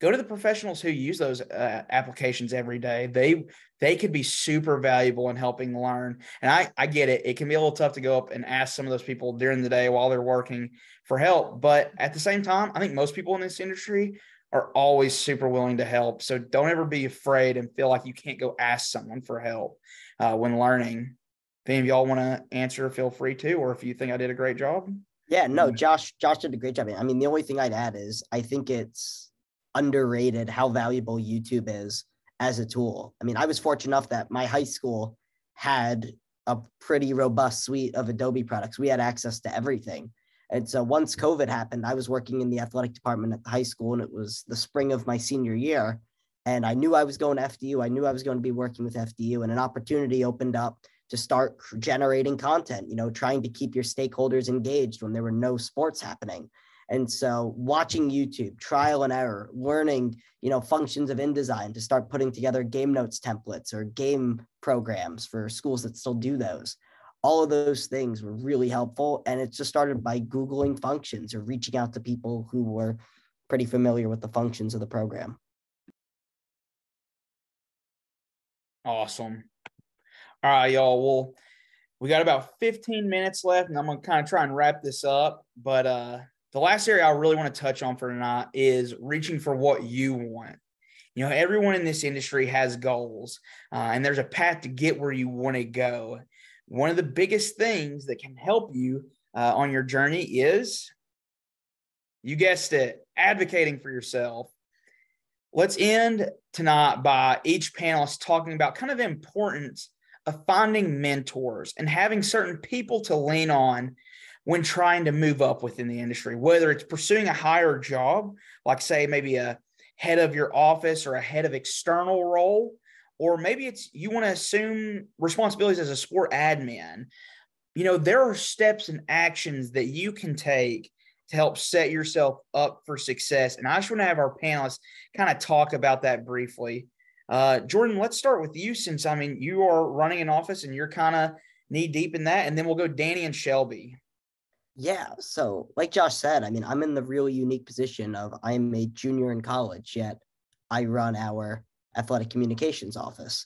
go to the professionals who use those uh, applications every day. They they could be super valuable in helping learn. And i i get it. It can be a little tough to go up and ask some of those people during the day while they're working for help. But at the same time i think most people in this industry are always super willing to help. So don't ever be afraid and feel like you can't go ask someone for help uh, when learning. If any of y'all want to answer feel free to or if you think i did a great job. Yeah no josh josh did a great job. I mean the only thing i'd add is i think it's underrated how valuable YouTube is as a tool. I mean, I was fortunate enough that my high school had a pretty robust suite of Adobe products. We had access to everything. And so once COVID happened, I was working in the athletic department at the high school, and it was the spring of my senior year. And I knew I was going to FDU. I knew I was going to be working with FDU, and an opportunity opened up to start generating content, you know, trying to keep your stakeholders engaged when there were no sports happening. And so watching YouTube, trial and error, learning, you know, functions of InDesign to start putting together game notes templates or game programs for schools that still do those. All of those things were really helpful. And it just started by Googling functions or reaching out to people who were pretty familiar with the functions of the program. Awesome. All right, y'all. Well, we got about 15 minutes left, and I'm gonna kind of try and wrap this up. But uh the last area I really want to touch on for tonight is reaching for what you want. You know, everyone in this industry has goals, uh, and there's a path to get where you want to go. One of the biggest things that can help you uh, on your journey is, you guessed it, advocating for yourself. Let's end tonight by each panelist talking about kind of the importance of finding mentors and having certain people to lean on when trying to move up within the industry, whether it's pursuing a higher job, like say maybe a head of your office or a head of external role, or maybe it's you want to assume responsibilities as a sport admin. You know, there are steps and actions that you can take to help set yourself up for success. And I just want to have our panelists kind of talk about that briefly. Uh, Jordan, let's start with you since I mean you are running an office and you're kind of knee deep in that, and then we'll go Dani and Shelby. Yeah. So, like Josh said, I mean, I'm in the really unique position of I'm a junior in college, yet I run our athletic communications office.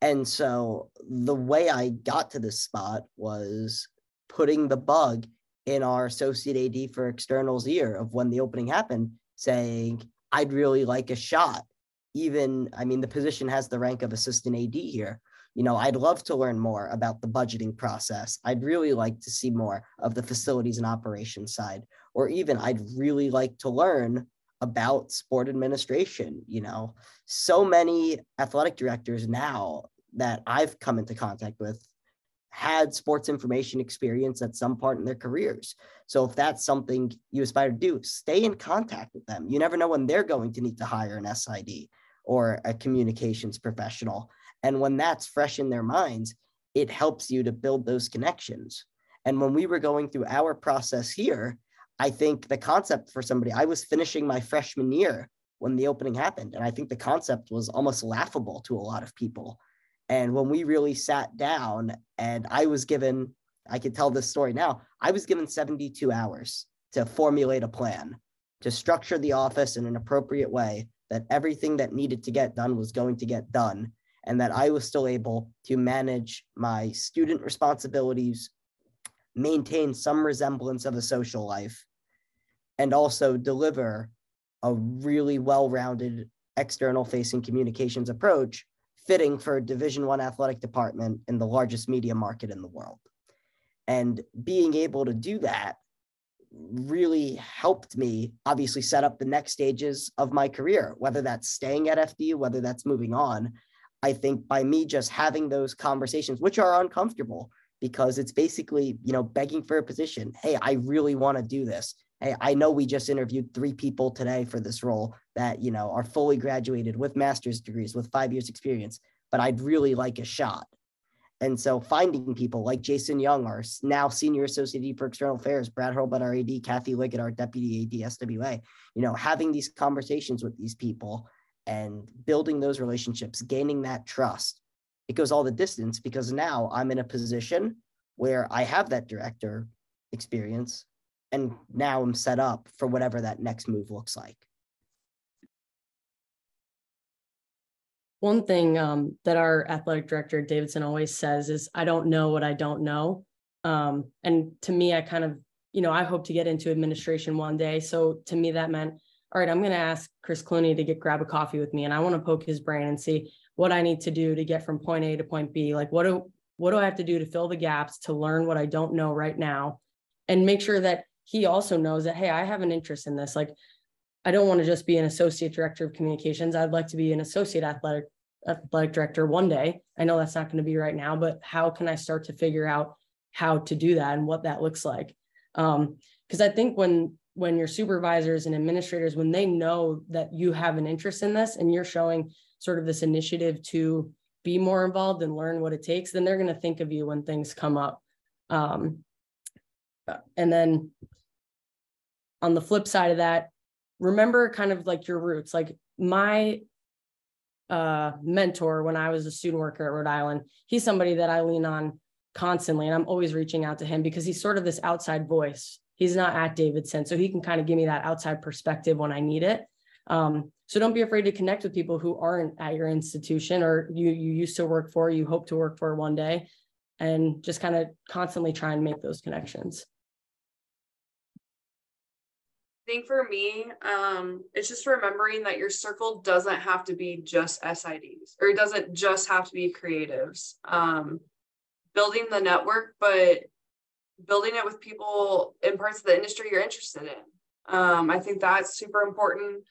And so the way I got to this spot was putting the bug in our associate AD for externals ear of when the opening happened, saying, I'd really like a shot. Even, I mean, the position has the rank of assistant AD here. You know, I'd love to learn more about the budgeting process. I'd really like to see more of the facilities and operations side, or even I'd really like to learn about sport administration. You know, so many athletic directors now that I've come into contact with had sports information experience at some part in their careers. So if that's something you aspire to do, stay in contact with them. You never know when they're going to need to hire an SID or a communications professional. And when that's fresh in their minds, it helps you to build those connections. And when we were going through our process here, I think the concept for somebody, I was finishing my freshman year when the opening happened. And I think the concept was almost laughable to a lot of people. And when we really sat down and I was given, I could tell this story now, I was given 72 hours to formulate a plan, to structure the office in an appropriate way, that everything that needed to get done was going to get done, and that I was still able to manage my student responsibilities, maintain some resemblance of a social life, and also deliver a really well-rounded external facing communications approach fitting for a division one athletic department in the largest media market in the world. And being able to do that really helped me obviously set up the next stages of my career whether that's staying at fdu whether that's moving on i think by me just having those conversations which are uncomfortable because it's basically you know begging for a position hey i really want to do this hey, I know we just interviewed three people today for this role that, you know, are fully graduated with master's degrees with five years experience, but I'd really like a shot. And so finding people like Jason Young, our now senior associate for external affairs, Brad Hurlbut, our AD, Kathy Liggett, our deputy AD, SWA, you know, having these conversations with these people and building those relationships, gaining that trust, it goes all the distance because now I'm in a position where I have that director experience and now I'm set up for whatever that next move looks like. One thing um, that our athletic director Davidson always says is, "I don't know what I don't know," um, and to me, I kind of, you know, I hope to get into administration one day. So to me, that meant, all right, I'm going to ask Chris Clunie to get grab a coffee with me, and I want to poke his brain and see what I need to do to get from point A to point B. Like, what do what do I have to do to fill the gaps to learn what I don't know right now, and make sure that he also knows that, hey, I have an interest in this. Like, I don't want to just be an associate director of communications. I'd like to be an associate athletic athletic director one day. I know that's not going to be right now, but how can I start to figure out how to do that and what that looks like? Um, because I think when when your supervisors and administrators, when they know that you have an interest in this and you're showing sort of this initiative to be more involved and learn what it takes, then they're going to think of you when things come up. Um, and then on the flip side of that, remember kind of like your roots. Like my uh, mentor when I was a student worker at Rhode Island, he's somebody that I lean on constantly. And I'm always reaching out to him because he's sort of this outside voice. He's not at Davidson. So he can kind of give me that outside perspective when I need it. Um, so don't be afraid to connect with people who aren't at your institution or you you used to work for, you hope to work for one day, and just kind of constantly try and make those connections I think for me, um, it's just remembering that your circle doesn't have to be just SIDs or it doesn't just have to be creatives. Um, building the network, but building it with people in parts of the industry you're interested in. Um, I think that's super important.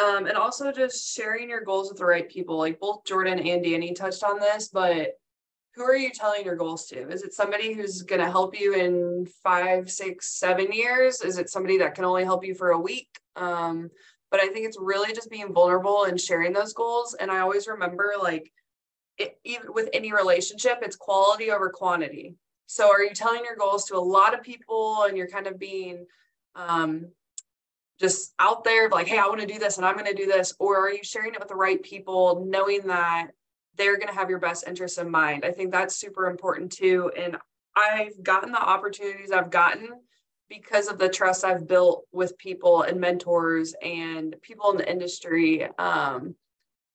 Um, and also just sharing your goals with the right people. Like both Jordan and Dani touched on this, but who are you telling your goals to? Is it somebody who's going to help you in five, six, seven years? Is it somebody that can only help you for a week? Um, but I think it's really just being vulnerable and sharing those goals. And I always remember, like, it, even with any relationship, it's quality over quantity. So, are you telling your goals to a lot of people and you're kind of being um, just out there, like, hey, I want to do this and I'm going to do this? Or are you sharing it with the right people, knowing that they're going to have your best interests in mind. I think that's super important too. And I've gotten the opportunities I've gotten because of the trust I've built with people and mentors and people in the industry. Um,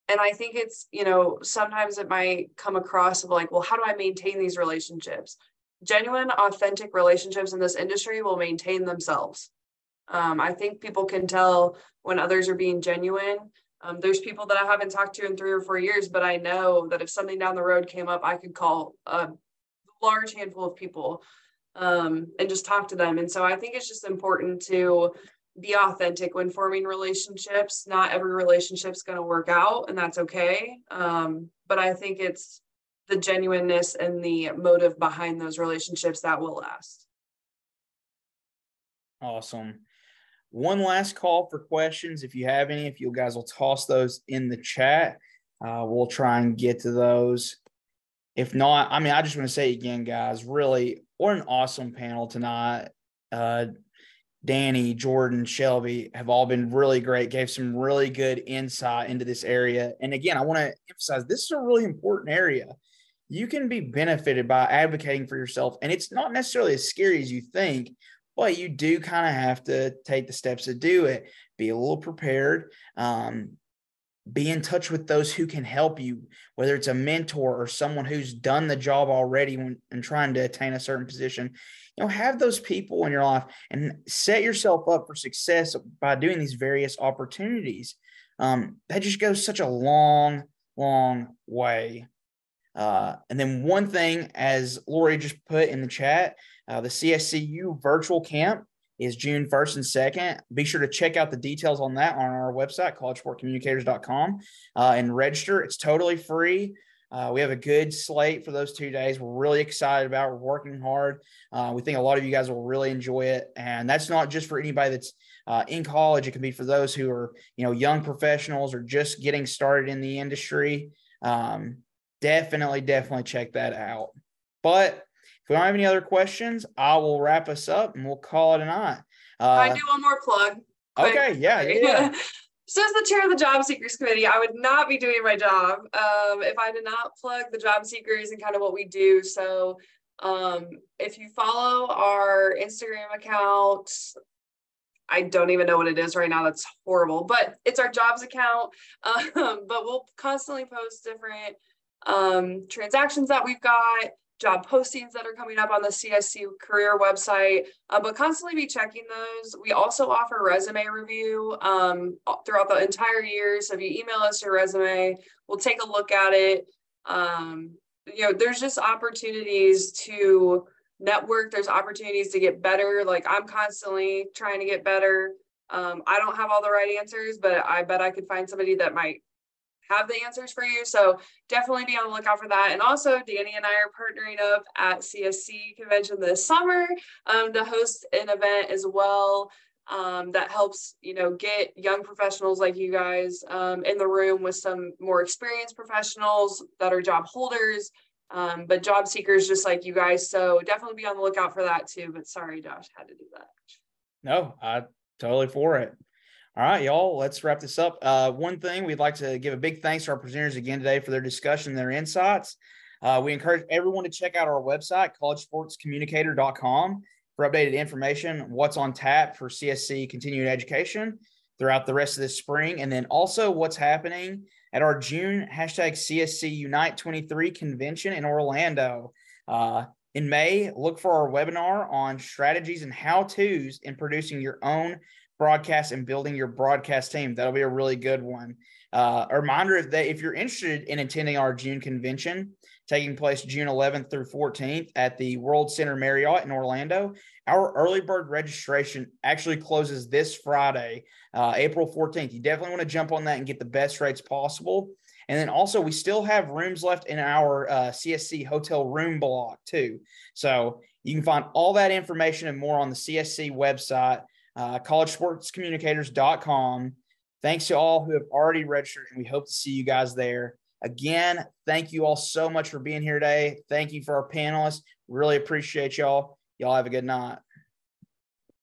and I think it's, you know, sometimes it might come across of like, well, how do I maintain these relationships? Genuine, authentic relationships in this industry will maintain themselves. Um, I think people can tell when others are being genuine. Um, there's people that I haven't talked to in three or four years, but I know that if something down the road came up, I could call a large handful of people um, and just talk to them. And so I think it's just important to be authentic when forming relationships. Not every relationship's going to work out, and that's okay. Um, but I think it's the genuineness and the motive behind those relationships that will last. Awesome. One last call for questions. If you have any, if you guys will toss those in the chat, uh, we'll try and get to those. If not, I mean, I just want to say again, guys, really, what an awesome panel tonight. Uh, Dani, Jordan, Shelby have all been really great, gave some really good insight into this area. And again, I want to emphasize this is a really important area. You can be benefited by advocating for yourself, and it's not necessarily as scary as you think, but you do kind of have to take the steps to do it. Be a little prepared. Um, be in touch with those who can help you, whether it's a mentor or someone who's done the job already when, and trying to attain a certain position. You know, have those people in your life and set yourself up for success by doing these various opportunities. Um, that just goes such a long, long way. Uh, and then one thing, as Lori just put in the chat, uh, the CSCU virtual camp is June 1st and 2nd. Be sure to check out the details on that on our website, collegesportcommunicators.com, uh, and register. It's totally free. Uh, we have a good slate for those two days. We're really excited about. We're working hard. Uh, we think a lot of you guys will really enjoy it, and that's not just for anybody that's uh, in college. It can be for those who are, you know, young professionals or just getting started in the industry. Um, definitely, definitely check that out. But if we don't have any other questions, I will wrap us up and we'll call it a night. Uh, I do one more plug. Quick. Okay, yeah, yeah. so as the chair of the job seekers committee, I would not be doing my job um, if I did not plug the job seekers and kind of what we do. So um, if you follow our Instagram account, I don't even know what it is right now. That's horrible, but it's our jobs account. Um, but we'll constantly post different um, transactions that we've got job postings that are coming up on the CSC career website, uh, but constantly be checking those. We also offer resume review um, throughout the entire year. So if you email us your resume, we'll take a look at it. Um, you know, there's just opportunities to network. There's opportunities to get better. Like I'm constantly trying to get better. Um, I don't have all the right answers, but I bet I could find somebody that might have the answers for you. So definitely be on the lookout for that. And also, Dani and I are partnering up at CSC convention this summer um, to host an event as well. Um, that helps you know get young professionals like you guys um, in the room with some more experienced professionals that are job holders um, but job seekers just like you guys so definitely be on the lookout for that too but sorry josh had to do that no i totally for it all right, y'all, let's wrap this up. Uh, one thing we'd like to give a big thanks to our presenters again today for their discussion, their insights. Uh, we encourage everyone to check out our website, collegesportscommunicator.com, for updated information, what's on tap for CSC continuing education throughout the rest of this spring, and then also what's happening at our June hashtag CSC Unite 23 convention in Orlando. Uh, in May, look for our webinar on strategies and how to's in producing your own broadcast and building your broadcast team. That'll be a really good one. Uh, a reminder that if you're interested in attending our June convention, taking place June 11th through 14th at the World Center Marriott in Orlando, our early bird registration actually closes this Friday, uh, April 14th. You definitely want to jump on that and get the best rates possible. And then also, we still have rooms left in our uh, CSC hotel room block too. So you can find all that information and more on the CSC website uh, collegesportscommunicators.com. Thanks to all who have already registered, and we hope to see you guys there. Again, thank you all so much for being here today. Thank you for our panelists. Really appreciate y'all. Y'all have a good night.